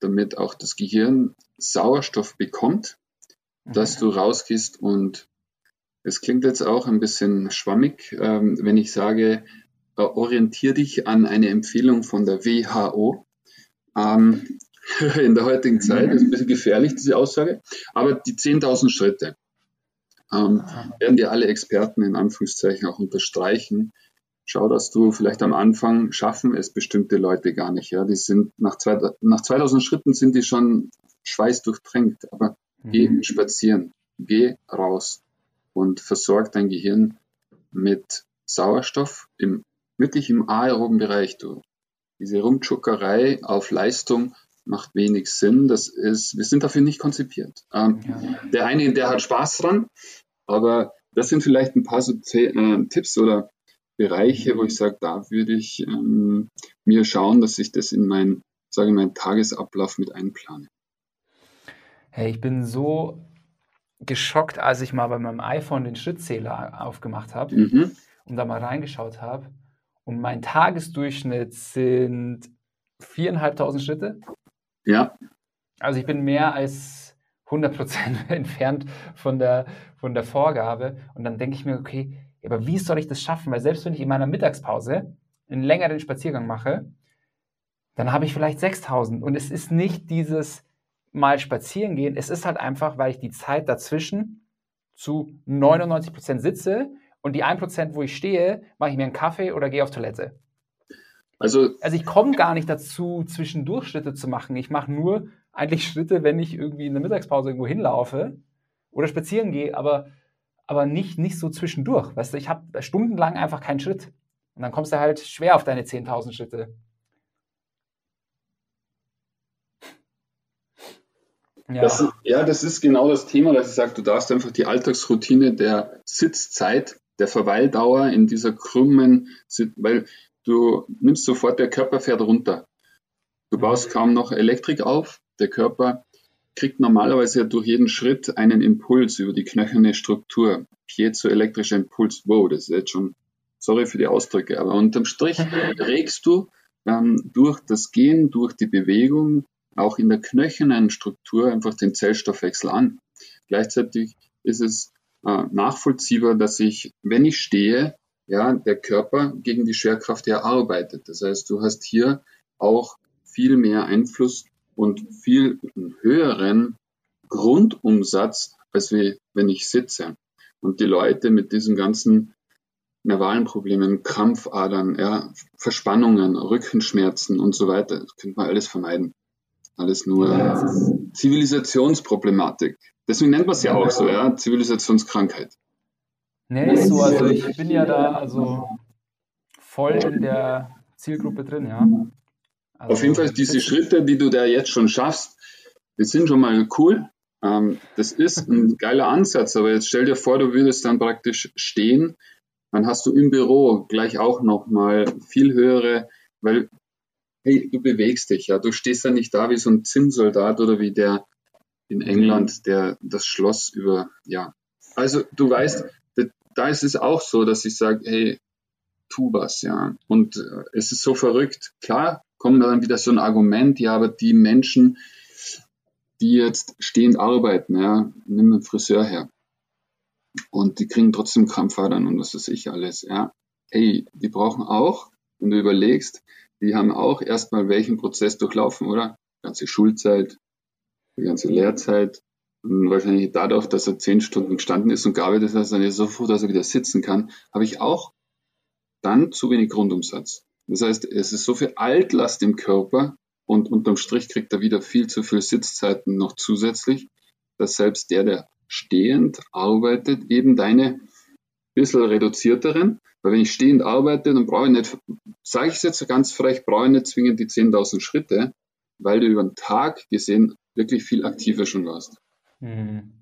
damit auch das Gehirn Sauerstoff bekommt, dass du rausgehst und es klingt jetzt auch ein bisschen schwammig, ähm, wenn ich sage, äh, orientier dich an eine Empfehlung von der WHO. Ähm, in der heutigen Zeit. Das ist ein bisschen gefährlich, diese Aussage. Aber die 10.000 Schritte ähm, werden dir alle Experten in Anführungszeichen auch unterstreichen. Schau, dass du vielleicht am Anfang schaffen es bestimmte Leute gar nicht. Ja, die sind nach, zwei, nach 2000 Schritten sind die schon schweißdurchtränkt. Aber mhm. geh spazieren, geh raus. und versorgt dein Gehirn mit Sauerstoff im, wirklich im aeroben Bereich. Du, diese Rumtschuckerei auf Leistung macht wenig Sinn. Das ist, wir sind dafür nicht konzipiert. Ähm, ja. Der eine, der hat Spaß dran, aber das sind vielleicht ein paar so äh, Tipps oder Bereiche, wo ich sage, da würde ich ähm, mir schauen, dass ich das in meinen, sage meinen Tagesablauf mit einplane. Hey, ich bin so geschockt, als ich mal bei meinem iPhone den Schrittzähler aufgemacht habe mhm. und da mal reingeschaut habe. Und mein Tagesdurchschnitt sind viereinhalbtausend Schritte. Ja. Also ich bin mehr als 100 Prozent entfernt von der, von der Vorgabe. Und dann denke ich mir, okay, aber wie soll ich das schaffen? Weil selbst wenn ich in meiner Mittagspause einen längeren Spaziergang mache, dann habe ich vielleicht 6000. Und es ist nicht dieses mal spazieren gehen. Es ist halt einfach, weil ich die Zeit dazwischen zu 99 Prozent sitze und die 1 Prozent, wo ich stehe, mache ich mir einen Kaffee oder gehe auf Toilette. Also, also ich komme gar nicht dazu, zwischendurch Schritte zu machen. Ich mache nur eigentlich Schritte, wenn ich irgendwie in der Mittagspause irgendwo hinlaufe oder spazieren gehe, aber, aber nicht, nicht so zwischendurch. Weißt du, ich habe stundenlang einfach keinen Schritt. Und dann kommst du halt schwer auf deine 10.000 Schritte. Ja. Das, ja, das ist genau das Thema, dass ich sage, du darfst einfach die Alltagsroutine der Sitzzeit, der Verweildauer in dieser krummen, weil du nimmst sofort, der Körper fährt runter. Du baust kaum noch Elektrik auf, der Körper kriegt normalerweise durch jeden Schritt einen Impuls über die knöcherne Struktur. Piezoelektrischer Impuls. Wow, das ist jetzt schon, sorry für die Ausdrücke, aber unterm Strich regst du ähm, durch das Gehen, durch die Bewegung, auch in der knöchernen Struktur einfach den Zellstoffwechsel an. Gleichzeitig ist es äh, nachvollziehbar, dass ich, wenn ich stehe, ja, der Körper gegen die Schwerkraft ja arbeitet. Das heißt, du hast hier auch viel mehr Einfluss und viel höheren Grundumsatz, als wie, wenn ich sitze. Und die Leute mit diesen ganzen nervalen Problemen, Krampfadern, ja, Verspannungen, Rückenschmerzen und so weiter, das könnte man alles vermeiden. Alles nur Zivilisationsproblematik. Deswegen nennt man es ja auch so, ja, Zivilisationskrankheit. Nee, ist so, also ich bin ja da also voll in der Zielgruppe drin, ja. Also Auf jeden Fall diese Schritte, die du da jetzt schon schaffst, die sind schon mal cool. Ähm, das ist ein geiler Ansatz, aber jetzt stell dir vor, du würdest dann praktisch stehen, dann hast du im Büro gleich auch nochmal viel höhere, weil hey, du bewegst dich, ja, du stehst ja nicht da wie so ein Zinnsoldat oder wie der in England, der das Schloss über, ja. Also du weißt, da ist es auch so, dass ich sage, hey, tu was, ja. Und äh, es ist so verrückt. Klar, kommt dann wieder so ein Argument, ja, aber die Menschen, die jetzt stehend arbeiten, ja, nimm einen Friseur her. Und die kriegen trotzdem Krampfadern und was weiß ich alles, ja. Hey, die brauchen auch, wenn du überlegst, die haben auch erstmal welchen Prozess durchlaufen, oder? Die ganze Schulzeit, die ganze Lehrzeit. Wahrscheinlich dadurch, dass er zehn Stunden gestanden ist und gearbeitet hat, ist er so froh, dass er wieder sitzen kann, habe ich auch dann zu wenig Grundumsatz. Das heißt, es ist so viel Altlast im Körper und unterm Strich kriegt er wieder viel zu viel Sitzzeiten noch zusätzlich, dass selbst der, der stehend arbeitet, eben deine bisschen reduzierteren, weil wenn ich stehend arbeite, dann brauche ich nicht, sage ich es jetzt so ganz frech, brauche ich nicht zwingend die 10.000 Schritte, weil du über den Tag gesehen wirklich viel aktiver schon warst. Hm.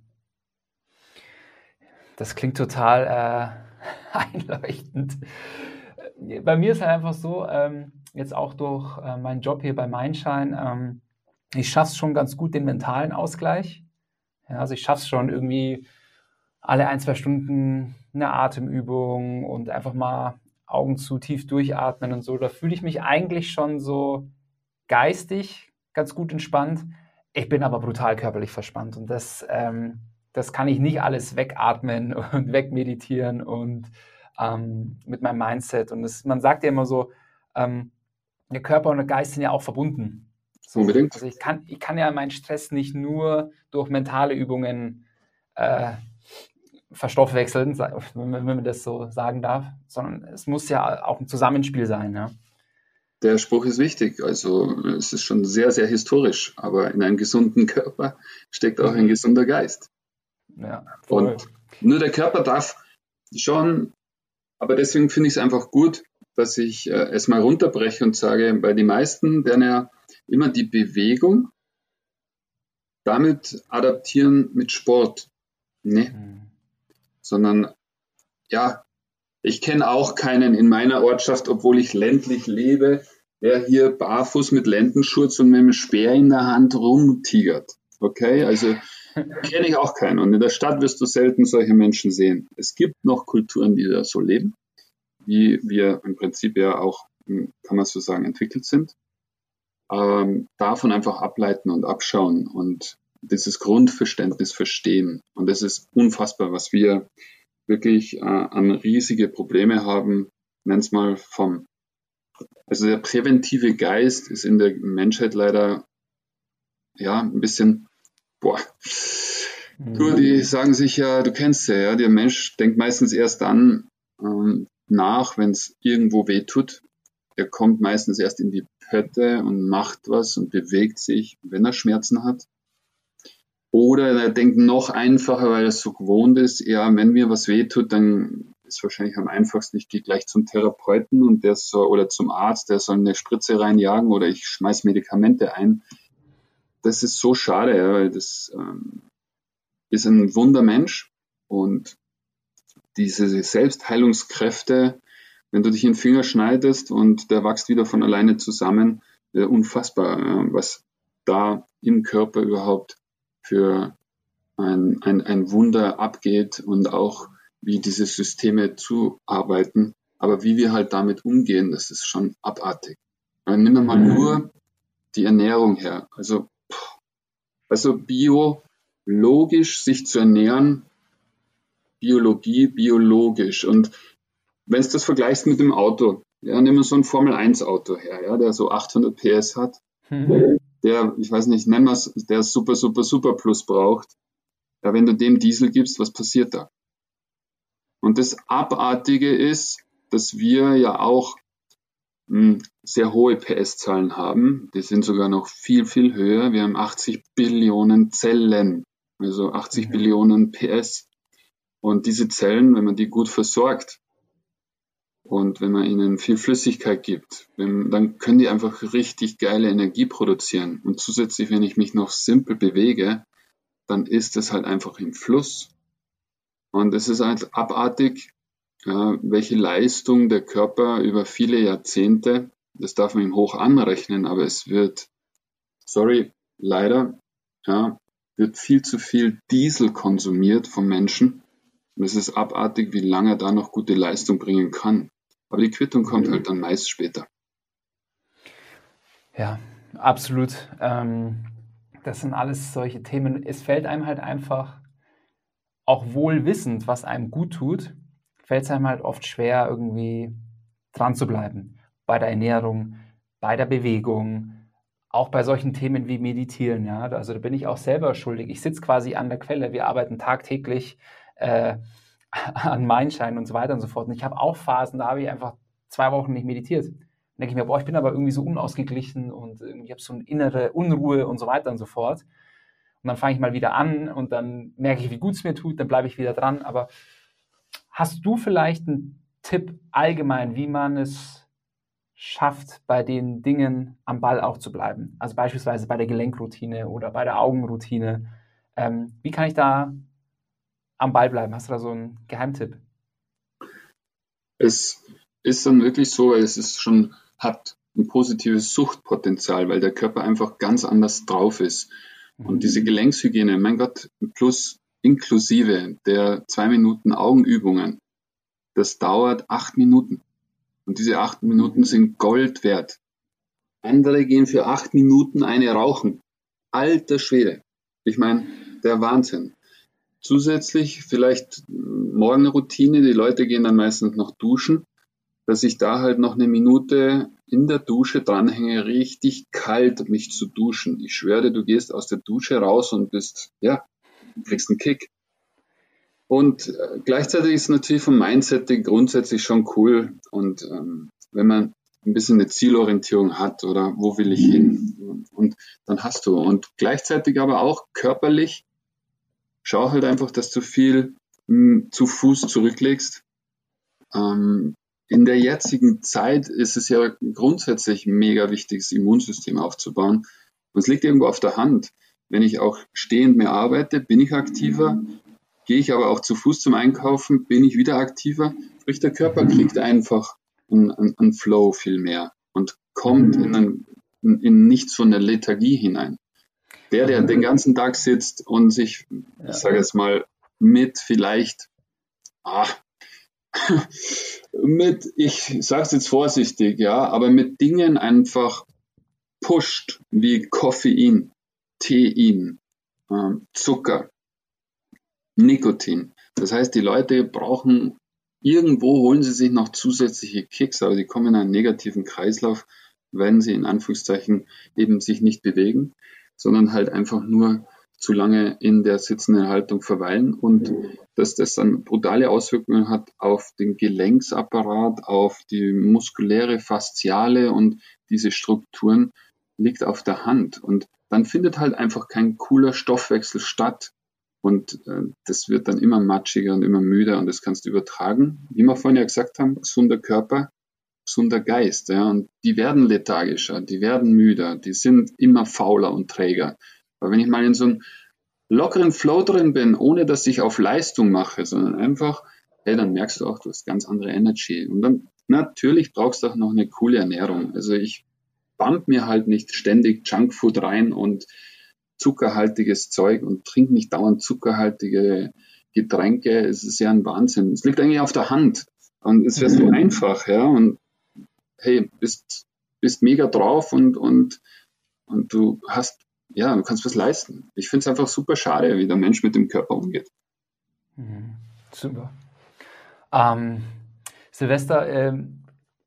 Das klingt total äh, einleuchtend. Bei mir ist halt einfach so, ähm, jetzt auch durch äh, meinen Job hier bei Mindshine, ähm, ich schaffe es schon ganz gut, den mentalen Ausgleich. Ja, also ich schaffe es schon irgendwie alle ein, zwei Stunden eine Atemübung und einfach mal Augen zu, tief durchatmen und so. Da fühle ich mich eigentlich schon so geistig ganz gut entspannt. Ich bin aber brutal körperlich verspannt und das, ähm, das kann ich nicht alles wegatmen und wegmeditieren und ähm, mit meinem Mindset. Und das, man sagt ja immer so, ähm, der Körper und der Geist sind ja auch verbunden. So, Unbedingt. Also ich kann, ich kann ja meinen Stress nicht nur durch mentale Übungen äh, verstoffwechseln, wenn man das so sagen darf, sondern es muss ja auch ein Zusammenspiel sein. Ja. Der Spruch ist wichtig. Also es ist schon sehr, sehr historisch, aber in einem gesunden Körper steckt auch ein mhm. gesunder Geist. Ja, voll. Und Nur der Körper darf schon, aber deswegen finde ich es einfach gut, dass ich äh, es mal runterbreche und sage, bei den meisten werden ja immer die Bewegung damit adaptieren mit Sport. Nee. Mhm. Sondern ja, ich kenne auch keinen in meiner Ortschaft, obwohl ich ländlich lebe, der hier barfuß mit Lendenschurz und mit einem Speer in der Hand rumtigert. Okay, also kenne ich auch keinen. Und in der Stadt wirst du selten solche Menschen sehen. Es gibt noch Kulturen, die da so leben, wie wir im Prinzip ja auch, kann man so sagen, entwickelt sind. Ähm, davon einfach ableiten und abschauen und dieses Grundverständnis verstehen. Und das ist unfassbar, was wir wirklich äh, an riesige Probleme haben, nenn's mal vom. Also der präventive Geist ist in der Menschheit leider ja ein bisschen, boah. Mhm. Du, die sagen sich ja, du kennst ja, ja, der Mensch denkt meistens erst dann ähm, nach, wenn es irgendwo weh tut. Er kommt meistens erst in die Pötte und macht was und bewegt sich, wenn er Schmerzen hat. Oder er denkt noch einfacher, weil es so gewohnt ist, ja, wenn mir was wehtut, dann ist wahrscheinlich am einfachsten, ich gehe gleich zum Therapeuten und der soll, oder zum Arzt, der soll eine Spritze reinjagen oder ich schmeiß Medikamente ein. Das ist so schade, ja, weil das ähm, ist ein Wundermensch und diese Selbstheilungskräfte, wenn du dich in den Finger schneidest und der wächst wieder von alleine zusammen, äh, unfassbar, äh, was da im Körper überhaupt für ein, ein, ein Wunder abgeht und auch wie diese Systeme zuarbeiten. Aber wie wir halt damit umgehen, das ist schon abartig. Nehmen wir mal mhm. nur die Ernährung her. Also, also biologisch sich zu ernähren, Biologie biologisch. Und wenn du das vergleichst mit dem Auto, ja, nehmen wir so ein Formel 1 Auto her, ja, der so 800 PS hat. Mhm der, ich weiß nicht, nennen wir es, der super, super, super Plus braucht, ja, wenn du dem Diesel gibst, was passiert da? Und das Abartige ist, dass wir ja auch mh, hm, sehr hohe PS-Zahlen haben. Die sind sogar noch viel, viel höher. Wir haben 80 Billionen Zellen, also 80 mhm. Billionen PS. Und diese Zellen, wenn man die gut versorgt, und wenn man ihnen viel Flüssigkeit gibt, wenn, dann können die einfach richtig geile Energie produzieren. Und zusätzlich, wenn ich mich noch simpel bewege, dann ist es halt einfach im Fluss. Und es ist halt abartig, welche Leistung der Körper über viele Jahrzehnte, das darf man ihm hoch anrechnen, aber es wird, sorry, leider, ja, wird viel zu viel Diesel konsumiert vom Menschen. Und es ist abartig, wie lange er da noch gute Leistung bringen kann. Aber die Quittung kommt halt dann meist später. Ja, absolut. Ähm, das sind alles solche Themen. Es fällt einem halt einfach, auch wohl wissend, was einem gut tut, fällt es einem halt oft schwer, irgendwie dran zu bleiben. Bei der Ernährung, bei der Bewegung, auch bei solchen Themen wie Meditieren. Ja? Also da bin ich auch selber schuldig. Ich sitze quasi an der Quelle. Wir arbeiten tagtäglich äh, an Mindschein und so weiter und so fort. Und ich habe auch Phasen, da habe ich einfach zwei Wochen nicht meditiert. Dann denke ich mir, boah, ich bin aber irgendwie so unausgeglichen und ich habe so eine innere Unruhe und so weiter und so fort. Und dann fange ich mal wieder an und dann merke ich, wie gut es mir tut, dann bleibe ich wieder dran. Aber hast du vielleicht einen Tipp allgemein, wie man es schafft, bei den Dingen am Ball auch zu bleiben? Also beispielsweise bei der Gelenkroutine oder bei der Augenroutine. Ähm, wie kann ich da am Ball bleiben? Hast du da so einen Geheimtipp? Es ist dann wirklich so, weil es ist schon, hat ein positives Suchtpotenzial, weil der Körper einfach ganz anders drauf ist. Und mhm. diese Gelenkshygiene, mein Gott, plus inklusive der zwei Minuten Augenübungen, das dauert acht Minuten. Und diese acht Minuten sind Gold wert. Andere gehen für acht Minuten eine rauchen. Alter Schwede. Ich meine, der Wahnsinn. Zusätzlich vielleicht Morgenroutine. Die Leute gehen dann meistens noch duschen, dass ich da halt noch eine Minute in der Dusche dranhänge, richtig kalt mich zu duschen. Ich schwöre, du gehst aus der Dusche raus und bist, ja, kriegst einen Kick. Und äh, gleichzeitig ist natürlich vom Mindset grundsätzlich schon cool. Und ähm, wenn man ein bisschen eine Zielorientierung hat oder wo will ich hin? Und dann hast du. Und gleichzeitig aber auch körperlich schau halt einfach, dass du viel hm, zu Fuß zurücklegst. Ähm, in der jetzigen Zeit ist es ja grundsätzlich mega wichtig, das Immunsystem aufzubauen. Und es liegt irgendwo auf der Hand. Wenn ich auch stehend mehr arbeite, bin ich aktiver. Gehe ich aber auch zu Fuß zum Einkaufen, bin ich wieder aktiver. Sprich, der Körper kriegt einfach einen, einen Flow viel mehr und kommt in, einen, in nicht so eine Lethargie hinein. Der, der den ganzen Tag sitzt und sich, ich sage jetzt mal, mit vielleicht, ah, mit, ich sage es jetzt vorsichtig, ja, aber mit Dingen einfach pusht, wie Koffein, Tein, äh, Zucker, Nikotin. Das heißt, die Leute brauchen irgendwo holen sie sich noch zusätzliche Kicks, aber sie kommen in einen negativen Kreislauf, wenn sie in Anführungszeichen eben sich nicht bewegen, sondern halt einfach nur zu lange in der sitzenden Haltung verweilen. Und dass das dann brutale Auswirkungen hat auf den Gelenksapparat, auf die muskuläre, fasziale und diese Strukturen liegt auf der Hand. Und dann findet halt einfach kein cooler Stoffwechsel statt. Und äh, das wird dann immer matschiger und immer müder und das kannst du übertragen. Wie wir vorhin ja gesagt haben, gesunder Körper, gesunder Geist, ja, und die werden lethargischer, die werden müder, die sind immer fauler und träger. Aber wenn ich mal in so einem lockeren Flow drin bin, ohne dass ich auf Leistung mache, sondern einfach, hey, dann merkst du auch, du hast ganz andere Energy. Und dann natürlich brauchst du auch noch eine coole Ernährung. Also ich bump mir halt nicht ständig Junkfood rein und zuckerhaltiges Zeug und trinke nicht dauernd zuckerhaltige Getränke. Es ist ja ein Wahnsinn. Es liegt eigentlich auf der Hand. Und es wäre so mhm. einfach, ja. Und hey, bist, bist mega drauf und, und, und du hast ja, du kannst was leisten. Ich finde es einfach super schade, wie der Mensch mit dem Körper umgeht. Mhm. Super. Ähm, Silvester, äh,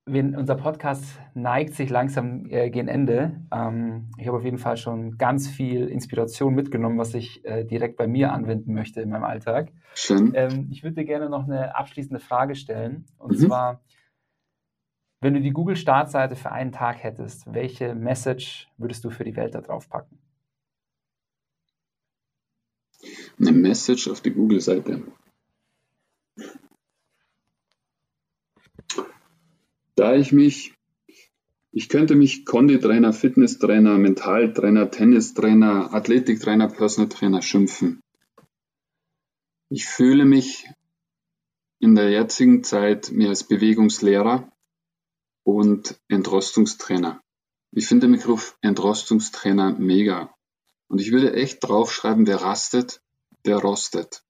unser Podcast neigt sich langsam äh, gegen Ende. Ähm, ich habe auf jeden Fall schon ganz viel Inspiration mitgenommen, was ich äh, direkt bei mir anwenden möchte in meinem Alltag. Schön. Ähm, ich würde dir gerne noch eine abschließende Frage stellen. Und mhm. zwar, wenn du die Google-Startseite für einen Tag hättest, welche Message würdest du für die Welt da drauf packen? Eine Message auf die Google-Seite. Da ich mich, ich könnte mich Konditrainer, Fitnesstrainer, Mentaltrainer, Tennistrainer, Athletiktrainer, Personal Trainer schimpfen. Ich fühle mich in der jetzigen Zeit mehr als Bewegungslehrer und Entrostungstrainer. Ich finde den Begriff Entrostungstrainer mega. Und ich würde echt draufschreiben, wer rastet, der rostet.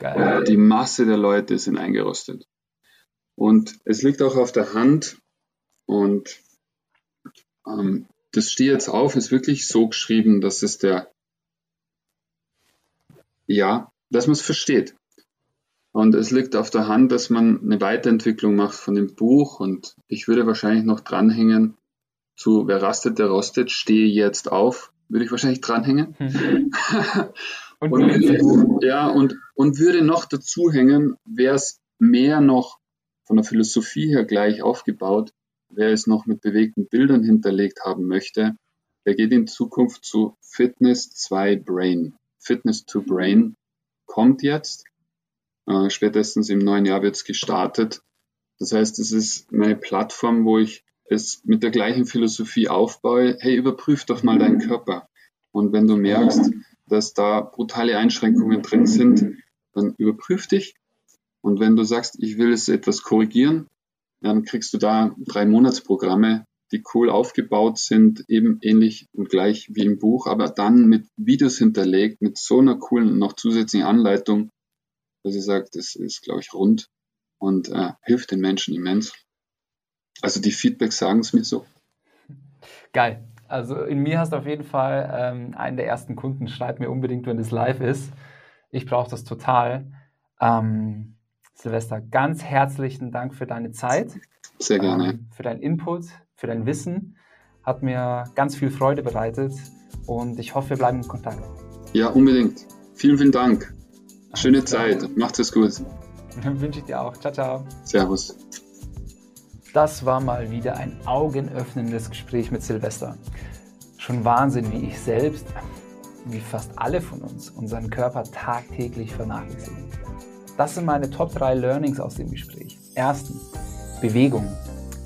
Geil. Die Masse der Leute sind eingerostet. Und es liegt auch auf der Hand und ähm, das steht jetzt auf, ist wirklich so geschrieben, dass es der, ja, dass man es versteht. Und es liegt auf der Hand, dass man eine Weiterentwicklung macht von dem Buch und ich würde wahrscheinlich noch dranhängen zu Wer rastet, der rostet, stehe jetzt auf würde ich wahrscheinlich dranhängen. Mhm. und, und ja, und, und würde noch dazu hängen, wäre es mehr noch von der Philosophie her gleich aufgebaut, wer es noch mit bewegten Bildern hinterlegt haben möchte, der geht in Zukunft zu Fitness 2 Brain. Fitness to Brain kommt jetzt. Äh, spätestens im neuen Jahr wird es gestartet. Das heißt, es ist meine Plattform, wo ich es mit der gleichen Philosophie aufbaue, hey, überprüf doch mal deinen Körper. Und wenn du merkst, dass da brutale Einschränkungen drin sind, dann überprüf dich. Und wenn du sagst, ich will es etwas korrigieren, dann kriegst du da drei Monatsprogramme, die cool aufgebaut sind, eben ähnlich und gleich wie im Buch, aber dann mit Videos hinterlegt, mit so einer coolen noch zusätzlichen Anleitung, dass ich sage, das ist, glaube ich, rund und äh, hilft den Menschen immens. Also die Feedbacks sagen es mir so. Geil. Also in mir hast du auf jeden Fall ähm, einen der ersten Kunden. Schreib mir unbedingt, wenn es live ist. Ich brauche das total. Ähm, Silvester, ganz herzlichen Dank für deine Zeit. Sehr gerne. Ähm, für deinen Input, für dein Wissen. Hat mir ganz viel Freude bereitet und ich hoffe, wir bleiben in Kontakt. Ja, unbedingt. Vielen, vielen Dank. Schöne Zeit. Macht es gut. Wünsche ich dir auch. Ciao, ciao. Servus. Das war mal wieder ein augenöffnendes Gespräch mit Silvester. Schon Wahnsinn, wie ich selbst, wie fast alle von uns, unseren Körper tagtäglich vernachlässigen. Das sind meine Top 3 Learnings aus dem Gespräch. Erstens, Bewegung.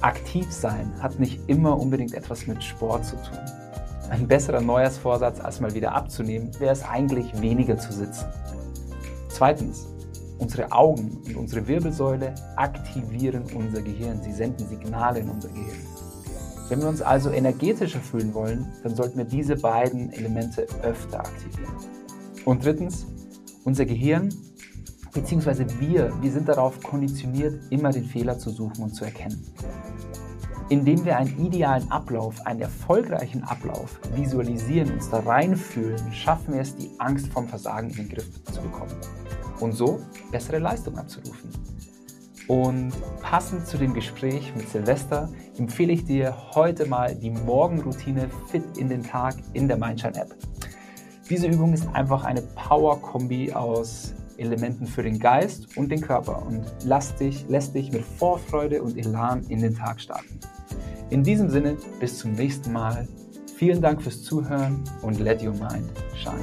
Aktiv sein hat nicht immer unbedingt etwas mit Sport zu tun. Ein besserer Neujahrsvorsatz, als mal wieder abzunehmen, wäre es eigentlich weniger zu sitzen. Zweitens, unsere Augen und unsere Wirbelsäule aktivieren unser Gehirn. Sie senden Signale in unser Gehirn. Wenn wir uns also energetischer fühlen wollen, dann sollten wir diese beiden Elemente öfter aktivieren. Und drittens, unser Gehirn beziehungsweise wir, wir sind darauf konditioniert, immer den Fehler zu suchen und zu erkennen. Indem wir einen idealen Ablauf, einen erfolgreichen Ablauf visualisieren, uns da reinfühlen, schaffen wir es, die Angst vom Versagen in den Griff zu bekommen und so bessere Leistung abzurufen. Und passend zu dem Gespräch mit Silvester empfehle ich dir heute mal die Morgenroutine Fit in den Tag in der Mindshine App. Diese Übung ist einfach eine Power-Kombi aus Elementen für den Geist und den Körper und lässt dich, lässt dich mit Vorfreude und Elan in den Tag starten. In diesem Sinne, bis zum nächsten Mal. Vielen Dank fürs Zuhören und let your mind shine.